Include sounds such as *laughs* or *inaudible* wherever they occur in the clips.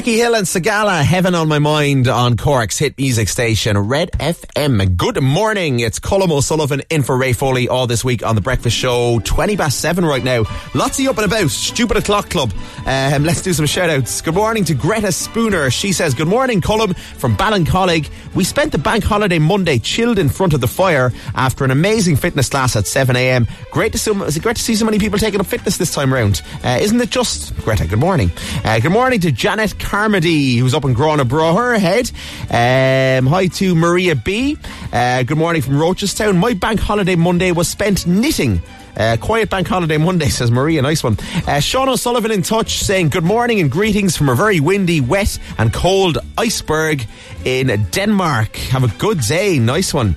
Becky Hill and Sigala, Heaven on My Mind on Cork's hit music station, Red FM. Good morning. It's Colm O'Sullivan in for Ray Foley all this week on The Breakfast Show. 20 past 7 right now. Lots of up and about. Stupid O'Clock Club. Um, let's do some shout outs. Good morning to Greta Spooner. She says, Good morning, Colm from Ballincollig. We spent the bank holiday Monday chilled in front of the fire after an amazing fitness class at 7am. Great to see, is it great to see so many people taking up fitness this time around. Uh, isn't it just? Greta, good morning. Uh, good morning to Janet Carmody, who's up in Grona Broher head. Um, hi to Maria B. Uh, good morning from Rochestown. My bank holiday Monday was spent knitting. Uh, quiet bank holiday Monday, *laughs* says Maria. Nice one. Uh, Sean O'Sullivan in touch saying good morning and greetings from a very windy, wet, and cold iceberg in Denmark. Have a good day. Nice one.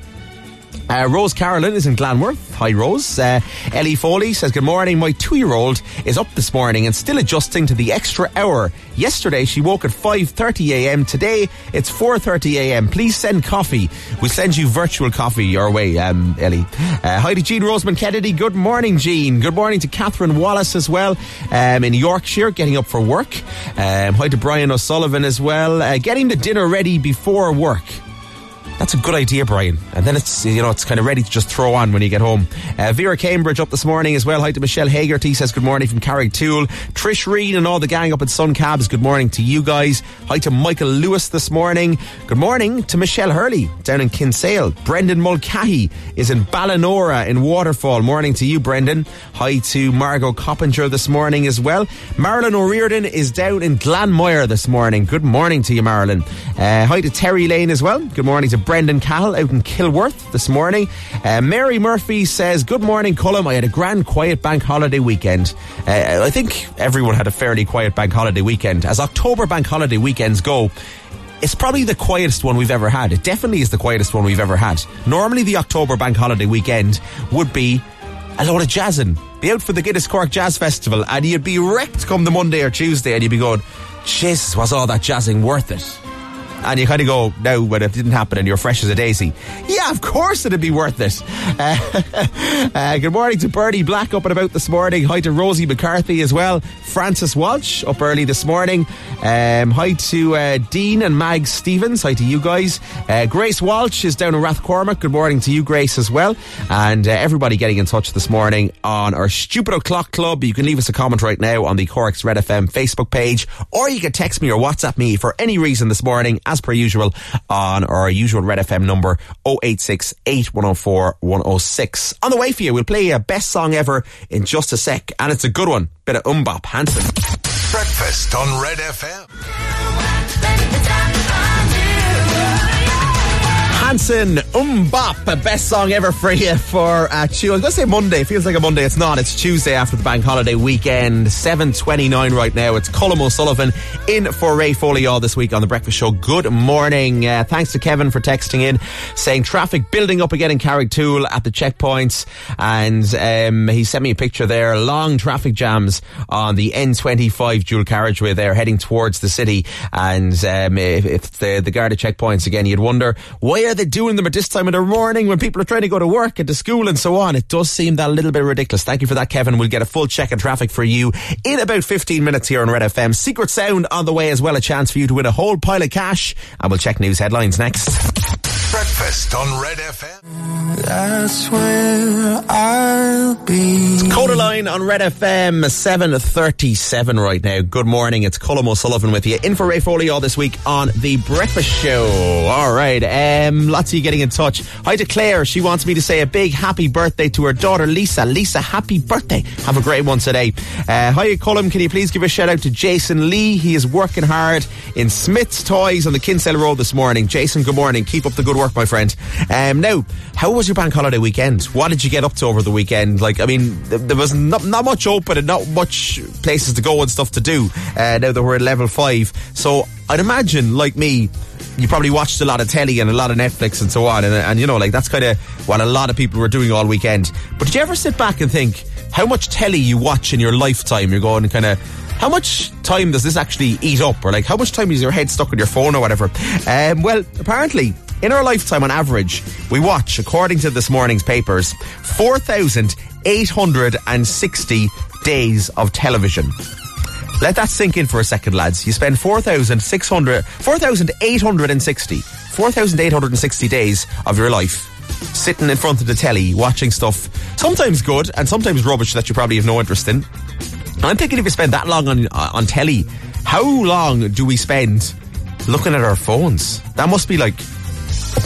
Uh, Rose Carolyn is in Glanworth. Hi, Rose. Uh, Ellie Foley says, Good morning. My two year old is up this morning and still adjusting to the extra hour. Yesterday, she woke at 5.30 a.m. Today, it's 4.30 a.m. Please send coffee. We'll send you virtual coffee your way, um, Ellie. Uh, hi to Jean Roseman Kennedy. Good morning, Jean. Good morning to Catherine Wallace as well um, in Yorkshire, getting up for work. Um, hi to Brian O'Sullivan as well. Uh, getting the dinner ready before work. That's a good idea, Brian. And then it's, you know, it's kind of ready to just throw on when you get home. Uh, Vera Cambridge up this morning as well. Hi to Michelle Hagerty says good morning from Carrigtwohill. Trish Reed and all the gang up at Sun Cabs. Good morning to you guys. Hi to Michael Lewis this morning. Good morning to Michelle Hurley down in Kinsale. Brendan Mulcahy is in Ballinora in Waterfall. Morning to you, Brendan. Hi to Margot Coppinger this morning as well. Marilyn O'Riordan is down in Glanmire this morning. Good morning to you, Marilyn. Uh, hi to Terry Lane as well. Good morning to Brendan Cahill out in Kilworth this morning. Uh, Mary Murphy says, Good morning, Colm. I had a grand quiet bank holiday weekend. Uh, I think everyone had a fairly quiet bank holiday weekend. As October bank holiday weekends go, it's probably the quietest one we've ever had. It definitely is the quietest one we've ever had. Normally, the October bank holiday weekend would be a lot of jazzing. Be out for the Guinness Cork Jazz Festival, and you'd be wrecked come the Monday or Tuesday, and you'd be going, Jesus, was all that jazzing worth it? And you kind of go now when it didn't happen and you're fresh as a daisy. Yeah, of course it'd be worth it. *laughs* Uh, uh, good morning to Bertie Black up and about this morning. Hi to Rosie McCarthy as well. Francis Walsh up early this morning. Um, hi to uh, Dean and Mag Stevens. Hi to you guys. Uh, Grace Walsh is down in Rathcormac. Good morning to you, Grace, as well. And uh, everybody getting in touch this morning on our Stupid O'Clock Club. You can leave us a comment right now on the Cork's Red FM Facebook page, or you can text me or WhatsApp me for any reason this morning as per usual, on our usual Red FM number 086 8104 106. On the way for you, we'll play a best song ever in just a sec, and it's a good one. Bit of MMMBop Hanson. Breakfast on Red FM. Hanson, MMMBop, best song ever for you for uh, Tuesday. I was going to say Monday. It feels like a Monday. It's not. It's Tuesday after the bank holiday weekend. 7.29 right now. It's Colm O'Sullivan in for Ray Foley all this week on The Breakfast Show. Good morning. Uh, thanks to Kevin for texting in saying traffic building up again in Carrigtwohill at the checkpoints. And um, he sent me a picture there. Long traffic jams on the N25 dual carriageway there heading towards the city. And um, if, if the, the Garda checkpoints again, you'd wonder why are they doing them at this time of the morning when people are trying to go to work and to school and so on? It does seem that a little bit ridiculous. Thank you for that, Kevin. We'll get a full check of traffic for you in about 15 minutes here on Red FM. Secret Sound on the way as well. A chance for you to win a whole pile of cash. And we'll check news headlines next. Breakfast on Red FM. That's where I'll be. It's Kodaline on Red FM, 7.37 right now. Good morning, it's Colm O'Sullivan with you. In for Ray Foley all this week on The Breakfast Show. All right, um, lots of you getting in touch. Hi to Claire. She wants me to say a big happy birthday to her daughter Lisa. Lisa, happy birthday. Have a great one today. Uh, hi, Colm. Can you please give a shout out to Jason Lee? He is working hard in Smith's Toys on the Kinsale Road this morning. Jason, good morning. Keep up the good work, my friend. Um, now, how was your bank holiday weekend? What did you get up to over the weekend? Like, I mean, th- there was not, not much open and not much places to go and stuff to do. Uh, now that we're at level five, so I'd imagine, like me, you probably watched a lot of telly and a lot of Netflix and so on, and, and you know, like that's kind of what a lot of people were doing all weekend. But did you ever sit back and think how much telly you watch in your lifetime? You're going kind of how much time does this actually eat up or like how much time is your head stuck on your phone or whatever um, well apparently in our lifetime, on average, we watch, according to this morning's papers, 4,860 days of television. Let that sink in for a second, lads. You spend 4,600, 4,860, 4,860 days of your life sitting in front of the telly, watching stuff, sometimes good and sometimes rubbish that you probably have no interest in. I'm thinking if you spend that long on, uh, on telly, how long do we spend looking at our phones? That must be like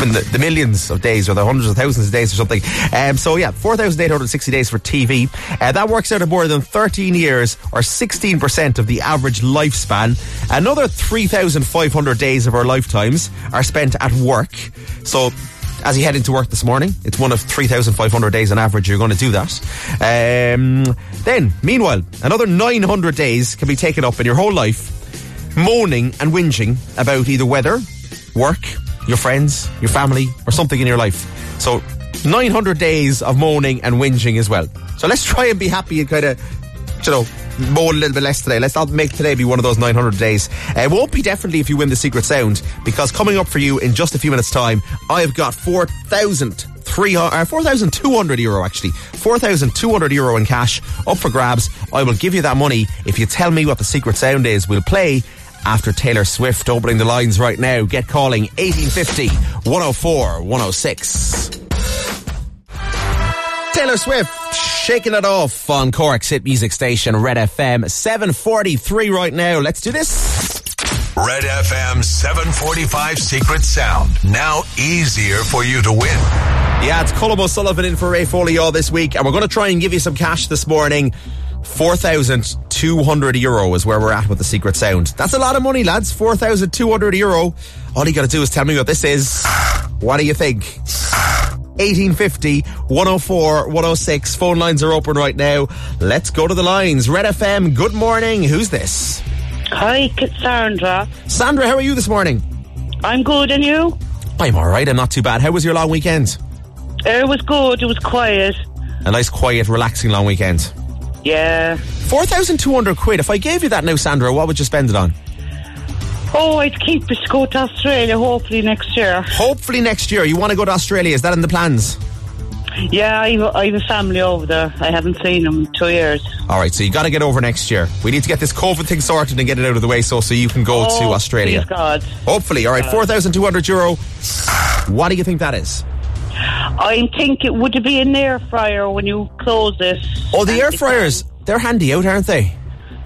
in the, the millions of days or the hundreds of thousands of days or something. Um, so yeah, 4,860 days for TV. Uh, that works out at more than 13 years or 16% of the average lifespan. Another 3,500 days of our lifetimes are spent at work. So as you head into work this morning. It's one of 3,500 days on average you're going to do that. Um, then, meanwhile, another 900 days can be taken up in your whole life moaning and whinging about either weather, work, your friends, your family, or something in your life. So, 900 days of moaning and whinging as well. So let's try and be happy and kind of, you know, moan a little bit less today. Let's not make today be one of those 900 days. Uh, it won't be definitely if you win the secret sound, because coming up for you in just a few minutes' time, I've got 4,000 uh, 4,200 euro actually. 4,200 euro in cash up for grabs. I will give you that money if you tell me what the secret sound is. We'll play after Taylor Swift opening the lines right now. Get calling 1850 104 106. Taylor Swift shaking it off on Cork's hit music station Red FM 743 right now. Let's do this. Red FM 745 Secret Sound. Now easier for you to win. Yeah, it's Colm O'Sullivan in for Ray Foley all this week, and we're going to try and give you some cash this morning. 4,200 euro is where we're at with the secret sound. That's a lot of money, lads. 4,200 euro. All you got to do is tell me what this is. What do you think? 1850 104 106. Phone lines are open right now. Let's go to the lines. Red FM, good morning. Who's this? Hi, Sandra. Sandra, how are you this morning? I'm good, and you? I'm alright, I'm not too bad. How was your long weekend? It was good, it was quiet. A nice, quiet, relaxing long weekend. Yeah. 4,200 quid. If I gave you that now, Sandra, what would you spend it on? Oh, I'd keep it to go to Australia hopefully next year. Hopefully next year. You want to go to Australia? Is that in the plans? Yeah, I have, I have a family over there. I haven't seen them in two years. All right, so you got to get over next year. We need to get this COVID thing sorted and get it out of the way so so you can go oh, to Australia. God. Hopefully. All right, uh, 4,200 euro. What do you think that is? I think it would be an air fryer when you close it. Oh, the air fryers. They're handy out, aren't they?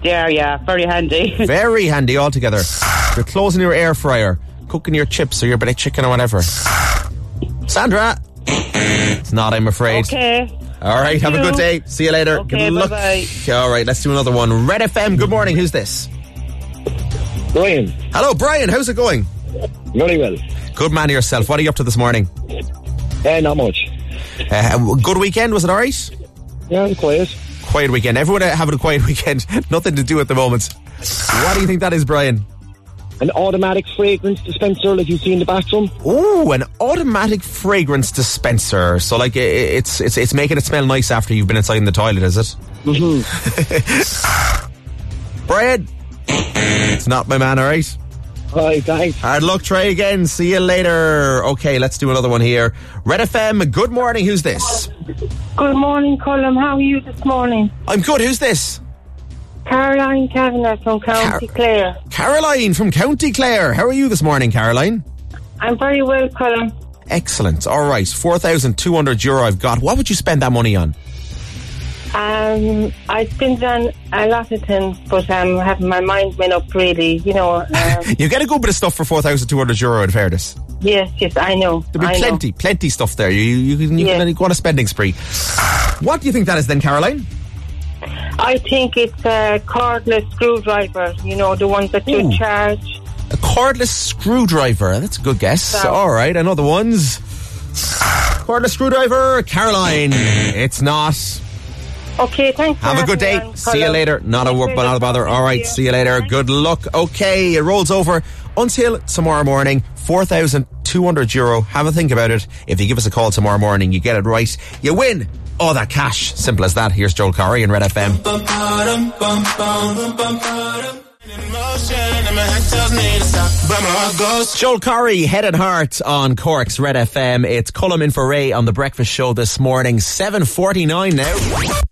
Yeah, yeah, very handy. *laughs* Very handy altogether. You're closing your air fryer, cooking your chips or your bit of chicken or whatever. Sandra, it's not, I'm afraid. okay. All right, Thank have a good day. See you later. Okay, good luck. bye-bye. All right, let's do another one. Red FM, good morning. Who's this? Brian, Hello, Brian. How's it going? very well. Good man yourself. What are you up to this morning? Eh, not much. Uh, good weekend, was it all right? Yeah, I'm quiet. Quiet weekend. Everyone having a quiet *laughs* weekend. Nothing to do at the moment. What do you think that is, Brian? An automatic fragrance dispenser like you see in the bathroom. Ooh, an automatic fragrance dispenser. So, like, it's it's it's making it smell nice after you've been inside in the toilet, is it? Mm-hmm. *laughs* Brian, it's not my man. All right. Hi, thanks. Hard luck. Try again. See you later. Okay, let's do another one here. Red FM. Good morning. Who's this? Good morning, Colin. How are you this morning? I'm good. Who's this? Caroline Kavanagh from County Car- Clare. Caroline from County Clare. How are you this morning, Caroline? I'm very well, Colin. Excellent. All right, four thousand two hundred euro. I've got. What would you spend that money on? Um, I spent on a lot of things, but I'm having my mind made up really. You know, *laughs* um, You get a good bit of stuff for four thousand two hundred euro. In fairness, yes, yes, I know. there'll be I plenty, plenty stuff there. You you can you Yeah. can go on a spending spree. What do you think that is then, Caroline? I think it's a cordless screwdriver. You know, the ones that you Ooh. charge. A cordless screwdriver. That's a good guess. Wow. All right, I know the ones. Cordless screwdriver, Caroline. It's not. Okay, thanks. Have a good day. See you later. Not a wor- not a bother. All right. See you later. Good luck. Okay, it rolls over until tomorrow morning. Four thousand two hundred euro. Have a think about it. If you give us a call tomorrow morning, you get it right. You win all that cash. Simple as that. Here's Joel Corry in Red FM. motion, and my head tells me to stop, but my heart. Joel Corry, Head and Heart on Cork's Red FM. It's Colm in for Ray on the breakfast show this morning, 7.49 now.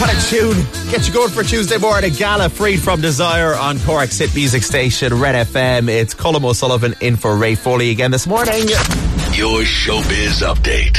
What a tune. Get you going for Tuesday morning. Gala freed from desire on Cork's hit music station, Red FM. It's Colm O'Sullivan in for Ray Foley again this morning. Your showbiz update.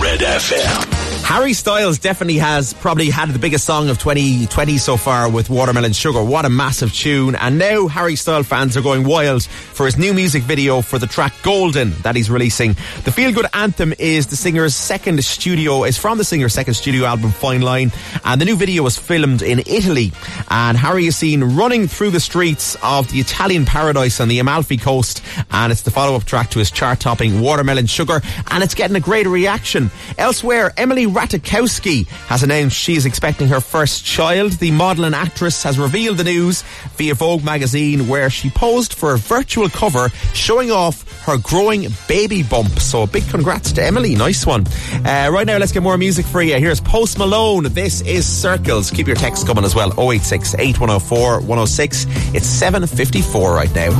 Red FM. Harry Styles definitely has probably had the biggest song of 2020 so far with Watermelon Sugar. What a massive tune. And now Harry Styles fans are going wild for his new music video for the track Golden that he's releasing. The feel good anthem is the singer's second studio, is from the singer's second studio album Fine Line. And the new video was filmed in Italy. And Harry is seen running through the streets of the Italian paradise on the Amalfi coast. And it's the follow up track to his chart topping Watermelon Sugar. And it's getting a great reaction. Elsewhere, Emily Ratajkowski has announced she is expecting her first child. The model and actress has revealed the news via Vogue magazine where she posed for a virtual cover showing off her growing baby bump. So big congrats to Emily. Nice one. Uh, right now, let's get more music for you. Here's Post Malone. This is Circles. Keep your texts coming as well. 086 8104 106. It's 754 right now.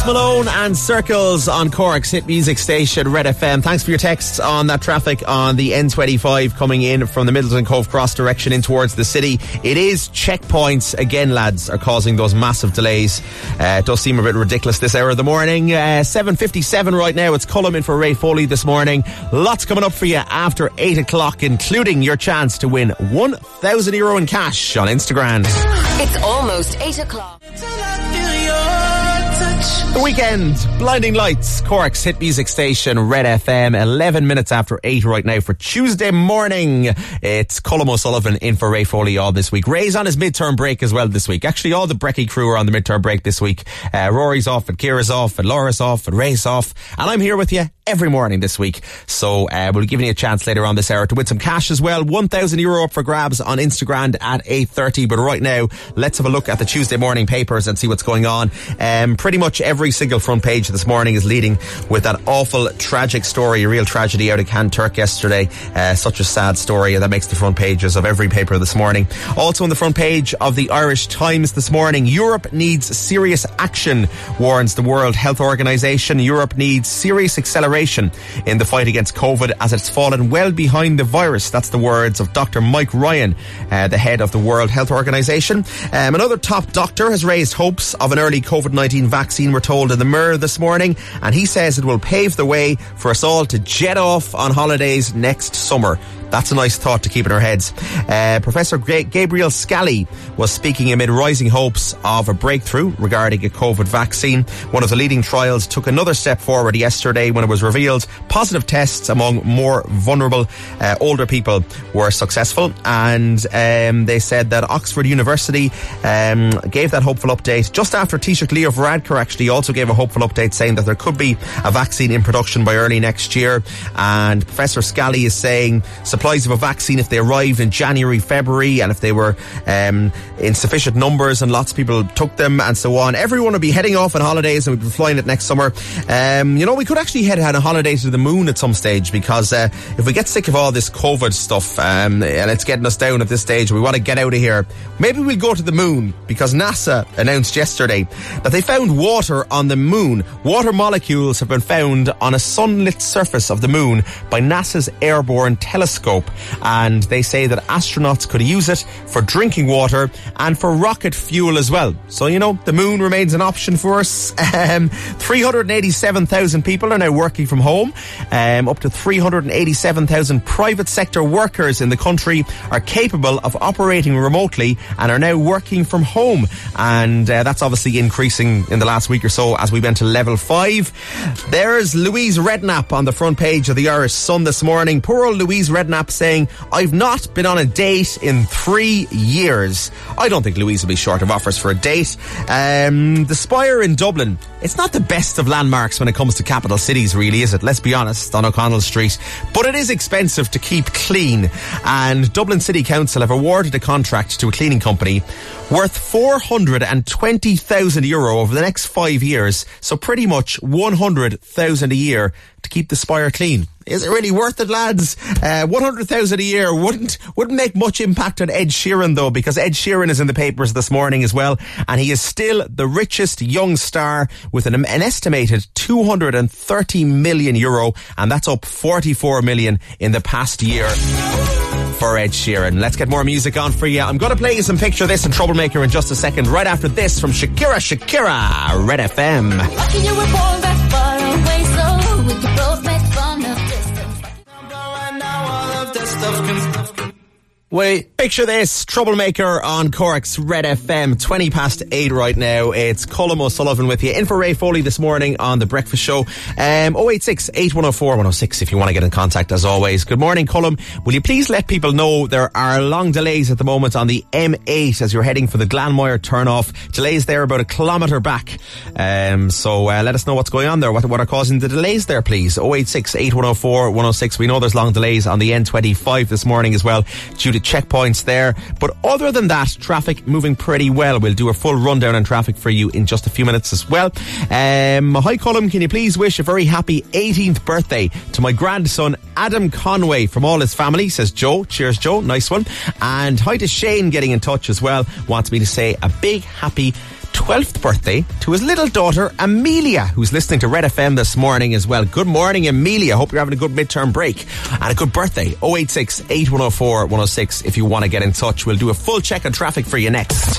Post Malone and Circles on Cork's hit music station Red FM. Thanks for your texts on that traffic on the N25 coming in from the Midleton Cobh Cross direction in towards the city. It is checkpoints again, lads, are causing those massive delays. Uh, it does seem a bit ridiculous this hour of the morning. Uh, 7.57 right now. It's Colm in for Ray Foley this morning. Lots coming up for you after 8 o'clock, including your chance to win 1,000 euro in cash on Instagram. It's almost 8 o'clock. The Weeknd, Blinding Lights, Cork's hit music station, Red FM, 11 minutes after 8 right now for Tuesday morning. It's Colm O'Sullivan in for Ray Foley all this week. Ray's on his midterm break as well this week. Actually, all the Brecky crew are on the midterm break this week. Uh, Rory's off, and Kira's off, and Laura's off, and Ray's off. And I'm here with you every morning this week. So uh, we'll give you a chance later on this hour to win some cash as well. 1,000 euro up for grabs on Instagram at 8.30. But right now, let's have a look at the Tuesday morning papers and see what's going on. Um, pretty much every single front page this morning is leading with that awful, tragic story, a real tragedy out of Kanturk yesterday. Uh, such a sad story, that makes the front pages of every paper this morning. Also on the front page of the Irish Times this morning, Europe needs serious action, warns the World Health Organization. Europe needs serious acceleration in the fight against COVID as it's fallen well behind the virus. That's the words of Dr. Mike Ryan, uh, the head of the World Health Organization. Um, another top doctor has raised hopes of an early COVID-19 vaccine, we're told in the Mirror this morning, and he says it will pave the way for us all to jet off on holidays next summer. That's a nice thought to keep in our heads. Uh, Professor Gabriel Scally was speaking amid rising hopes of a breakthrough regarding a COVID vaccine. One of the leading trials took another step forward yesterday when it was revealed positive tests among more vulnerable uh, older people were successful. And um, they said that Oxford University um, gave that hopeful update just after Taoiseach Leo Varadkar actually also gave a hopeful update saying that there could be a vaccine in production by early next year. And Professor Scally is saying supplies of a vaccine if they arrived in January, February, and if they were um, in sufficient numbers and lots of people took them and so on. Everyone would be heading off on holidays and we'd be flying it next summer. Um, you know, we could actually head on a holiday to the moon at some stage because uh, if we get sick of all this COVID stuff um, and it's getting us down at this stage, we want to get out of here. Maybe we'll go to the moon because NASA announced yesterday that they found water on the moon. Water molecules have been found on a sunlit surface of the moon by NASA's airborne telescope. And they say that astronauts could use it for drinking water and for rocket fuel as well. So, you know, the moon remains an option for us. *laughs* Um, 387,000 people are now working from home. Um, up to 387,000 private sector workers in the country are capable of operating remotely and are now working from home. And uh, that's obviously increasing in the last week or so as we went to level five. There's Louise Redknapp on the front page of the Irish Sun this morning. Poor old Louise Redknapp saying, I've not been on a date in three years. I don't think Louise will be short of offers for a date. Um, the Spire in Dublin, it's not the best of landmarks when it comes to capital cities, really, is it? Let's be honest, on O'Connell Street. But it is expensive to keep clean. And Dublin City Council have awarded a contract to a cleaning company worth 420,000 euro over the next five years. So pretty much 100,000 a year to keep the spire clean. Is it really worth it, lads? Uh, 100,000 a year wouldn't, wouldn't make much impact on Ed Sheeran though, because Ed Sheeran is in the papers this morning as well, and he is still the richest young star with an, an estimated 230 million euro, and that's up 44 million in the past year for Ed Sheeran. Let's get more music on for you. I'm going to play you some picture this and Troublemaker in just a second, right after this from Shakira Shakira, Red FM. We could both make fun of distance. Right now, all of that stuff Wait, picture this Troublemaker on Cork's Red FM, 20 past 8 right now. It's Colm O'Sullivan with you. In for Ray Foley this morning on The Breakfast Show. Um, 086 8104 106 if you want to get in contact as always. Good morning, Colm. Will you please let people know there are long delays at the moment on the M8 as you're heading for the Glanmire turnoff. Delays there about a kilometre back. Um, so uh, let us know what's going on there. What, what are causing the delays there, please? 086 8104 106. We know there's long delays on the N25 this morning as well due to checkpoints there. But other than that, traffic moving pretty well. We'll do a full rundown on traffic for you in just a few minutes as well. Um, hi, Colm. Can you please wish a very happy 18th birthday to my grandson, Adam Conway, from all his family, says Joe. Cheers, Joe. Nice one. And hi to Shane getting in touch as well. Wants me to say a big happy 12th birthday to his little daughter Amelia, who's listening to Red FM this morning as well. Good morning, Amelia. Hope you're having a good midterm break and a good birthday. 086 8104 106 if you want to get in touch. We'll do a full check on traffic for you next.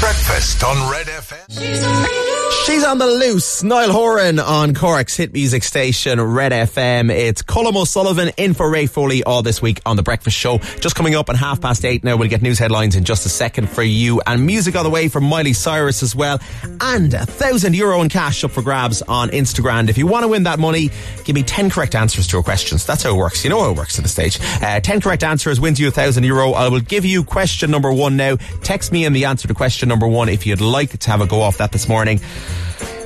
Breakfast on Red FM. She's on the loose. Niall Horan on Cork's hit music station, Red FM. It's Colm O'Sullivan in for Ray Foley all this week on The Breakfast Show. Just coming up at half past eight now. We'll get news headlines in just a second for you and music on the way from Miley Cyrus as well. And a thousand euro in cash up for grabs on Instagram. If you want to win that money, give me 10 correct answers to your questions. That's how it works. You know how it works at the stage. Uh, 10 correct answers wins you a thousand euro. I will give you question number one now. Text me in the answer to question number one if you'd like to have a go off that this morning.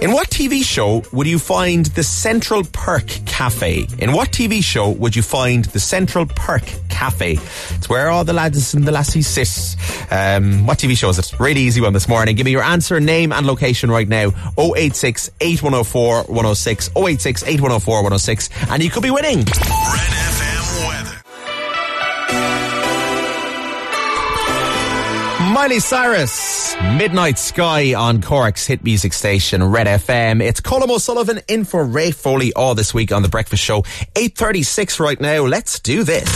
In what TV show would you find the Central Perk Cafe? In what TV show would you find the Central Perk Cafe? It's where all the lads and the lassies sit. Um, what TV show is it? Really easy one this morning. Give me your answer, name and location right now. 086 8104 106 086 8104 106 and you could be winning. Miley Cyrus, Midnight Sky on Cork's hit music station, Red FM. It's Colm O'Sullivan in for Ray Foley all this week on The Breakfast Show. 8.36 right now. Let's do this.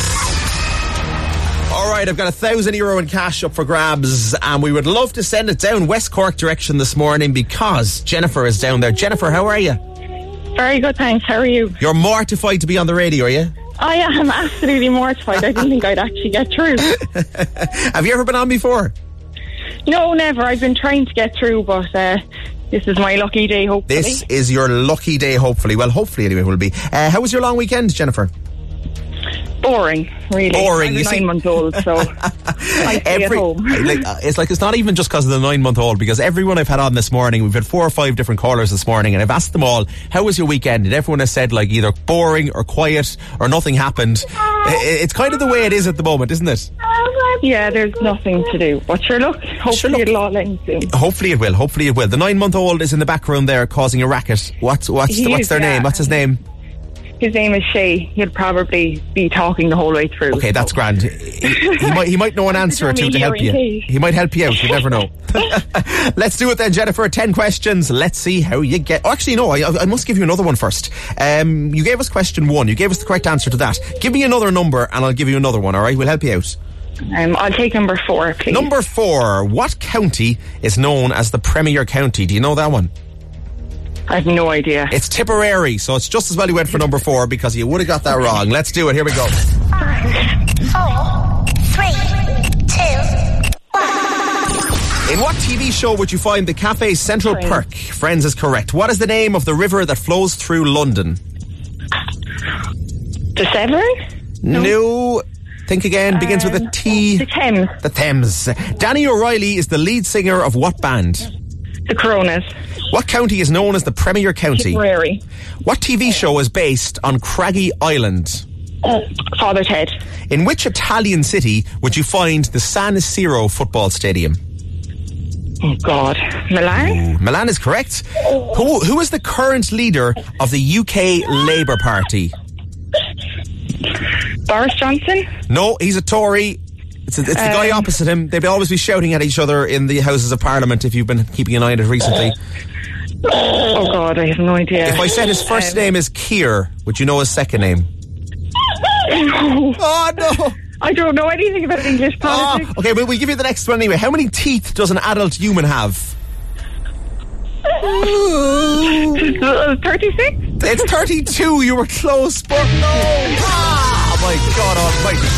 All right, I've got a thousand euro in cash up for grabs, and we would love to send it down West Cork direction this morning because Jennifer is down there. Jennifer, how are you? Very good, thanks. How are you? You're mortified to be on the radio, are you? I am absolutely mortified. I didn't think I'd actually get through. *laughs* Have you ever been on before? No, never. I've been trying to get through, but uh, this is my lucky day, hopefully. This is your lucky day, hopefully. Well, hopefully, anyway, will be. Uh, how was your long weekend, Jennifer? Boring, really. Boring, I'm you see. nine month old, so *laughs* I stay at home. like, uh, it's like it's not even just because of the nine month old. Because everyone I've had on this morning, we've had four or five different callers this morning, and I've asked them all, "How was your weekend?" And everyone has said like either boring or quiet or nothing happened. It's kind of the way it is at the moment, isn't it? Yeah, there's nothing to do. But sure, look, hopefully Sure, look. it'll all end soon. Hopefully it will. Hopefully it will. The nine month old is in the background there causing a racket. What's what's He what's their yeah. name? What's his name? His name is Shay. He'll probably be talking the whole way through. Okay, that's so. grand. He, he might he might know an *laughs* answer or two to help you. He might help you out. You never know. *laughs* Let's do it then, Jennifer. Ten questions. Let's see how you get. Oh, actually, no. I, I must give you another one first. Um, you gave us question one. You gave us the correct answer to that. Give me another number, and I'll give you another one. All right, we'll help you out. Um, I'll take number four, please. Number four. What county is known as the Premier County? Do you know that one? I have no idea. It's Tipperary, so it's just as well you went for number four because you would have got that wrong. Let's do it. Here we go. Four, three, two, one. In what TV show would you find the Cafe Central Friends. Perk? Friends is correct. What is the name of the river that flows through London? The Severn? No. Think again. Begins with a T. Uh, the Thames. The Thames. Danny O'Reilly is the lead singer of what band? The Coronas. What county is known as the Premier County? Tipperary. What TV show is based on Craggy Island? Oh, Father Ted. In which Italian city would you find the San Siro football stadium? Oh God, Milan. Milan is correct. Who who is the current leader of the UK Labour Party? Boris Johnson. No, he's a Tory. It's, it's the guy Um, opposite him. They'd always be shouting at each other in the Houses of Parliament if you've been keeping an eye on it recently. Oh God, I have no idea. If I said his first Um, name is Keir, would you know his second name? Oh, no. I don't know anything about English Oh, politics. okay, well, we'll give you the next one anyway. How many teeth does an adult human have? Uh, Thirty-six. It's 32. You were close, but no. Ah, my God almighty.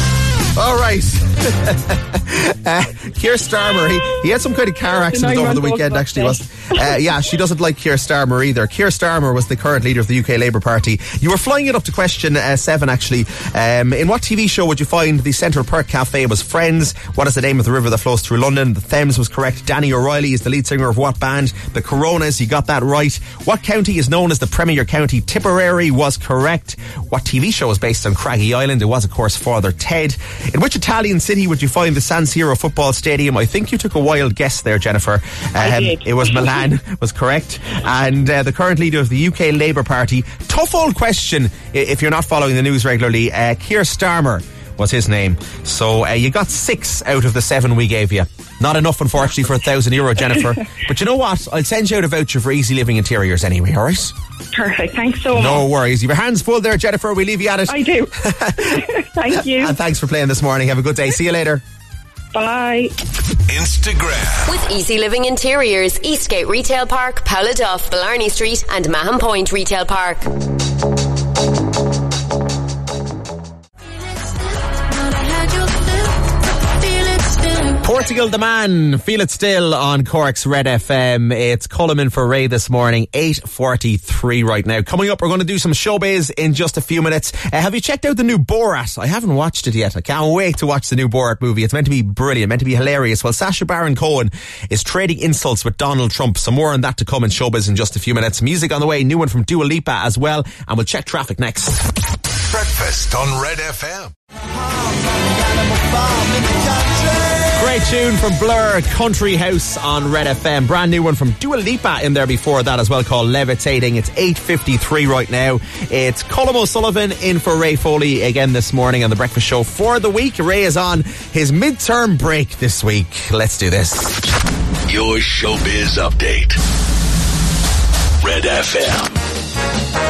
All right. *laughs* uh, Keir Starmer, he, he had some kind of car accident over the weekend, actually. Was uh, Yeah, she doesn't like Keir Starmer either. Keir Starmer was the current leader of the UK Labour Party. You were flying it up to question uh, seven, actually. Um, in what TV show would you find the Central Perk Cafe was Friends? What is the name of the river that flows through London? The Thames was correct. Danny O'Reilly is the lead singer of what band? The Coronas, you got that right. What county is known as the Premier County? Tipperary was correct. What TV show is based on Craggy Island? It was, of course, Father Ted. In which Italian city would you find the San Siro football stadium? I think you took a wild guess there, Jennifer. I Um, did. It was Milan, *laughs* was correct. And uh, the current leader of the UK Labour Party. Tough old question if you're not following the news regularly. Uh, Keir Starmer was his name. So uh, you got six out of the seven we gave you. Not enough, unfortunately, for a thousand euro, Jennifer. *laughs* but you know what? I'll send you out a voucher for Easy Living Interiors anyway, alright? Perfect. Thanks so much. No worries. You have your hands full there, Jennifer. We leave you at it. I do. *laughs* Thank you. and thanks for playing this morning. Have a good day. See you later. Bye. Instagram. With Easy Living Interiors, Eastgate Retail Park, Paula Duff, Blarney Street, and Mahon Point Retail Park. Portugal the man, feel it still on Cork's Red FM. It's Colm in for Ray this morning, 8.43 right now. Coming up, we're going to do some showbiz in just a few minutes. Uh, have you checked out the new Borat? I haven't watched it yet. I can't wait to watch the new Borat movie. It's meant to be brilliant, meant to be hilarious. Well, Sacha Baron Cohen is trading insults with Donald Trump. Some more on that to come in showbiz in just a few minutes. Music on the way, new one from Dua Lipa as well. And we'll check traffic next. Breakfast on Red FM. Great tune from Blur, Country House on Red FM. Brand new one from Dua Lipa in there before that as well called Levitating. It's 8.53 right now. It's Colm O'Sullivan in for Ray Foley again this morning on The Breakfast Show for the week. Ray is on his midterm break this week. Let's do this. Your showbiz update. Red FM.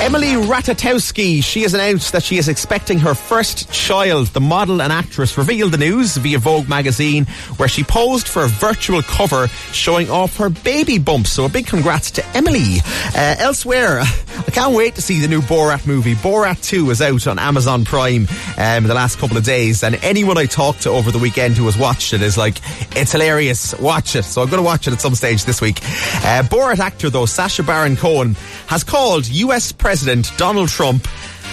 Emily Ratajkowski, she has announced that she is expecting her first child. The model and actress revealed the news via Vogue magazine, where she posed for a virtual cover showing off her baby bump. So a big congrats to Emily. Uh, elsewhere, I can't wait to see the new Borat movie. Borat 2 is out on Amazon Prime um, in the last couple of days, and anyone I talked to over the weekend who has watched it is like, it's hilarious. Watch it. So I'm going to watch it at some stage this week. Uh, Borat actor, though, Sacha Baron Cohen, has called US President Donald Trump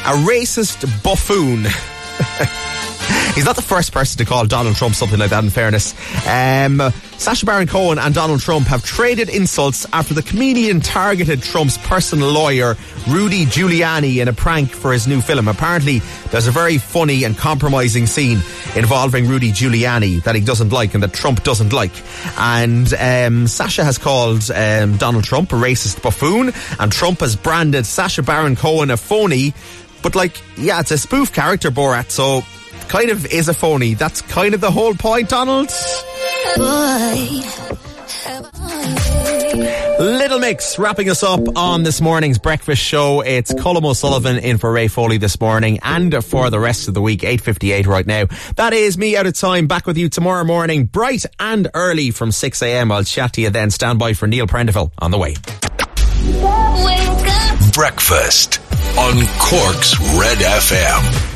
a racist buffoon. *laughs* He's not the first person to call Donald Trump something like that, in fairness. Um, Baron Cohen and Donald Trump have traded insults after the comedian targeted Trump's personal lawyer, Rudy Giuliani, in a prank for his new film. Apparently, there's a very funny and compromising scene involving Rudy Giuliani that he doesn't like and that Trump doesn't like. And um, Sacha has called um, Donald Trump a racist buffoon, and Trump has branded Sacha Baron Cohen a phony. But, like, yeah, it's a spoof character, Borat, so kind of is a phony. That's kind of the whole point, Donald. Little Mix wrapping us up on this morning's breakfast show. It's Colm O'Sullivan in for Ray Foley this morning and for the rest of the week, 8.58 right now. That is me out of time. Back with you tomorrow morning, bright and early from 6am. I'll chat to you then. Stand by for Neil Prendeville on the way. Breakfast on Cork's Red FM.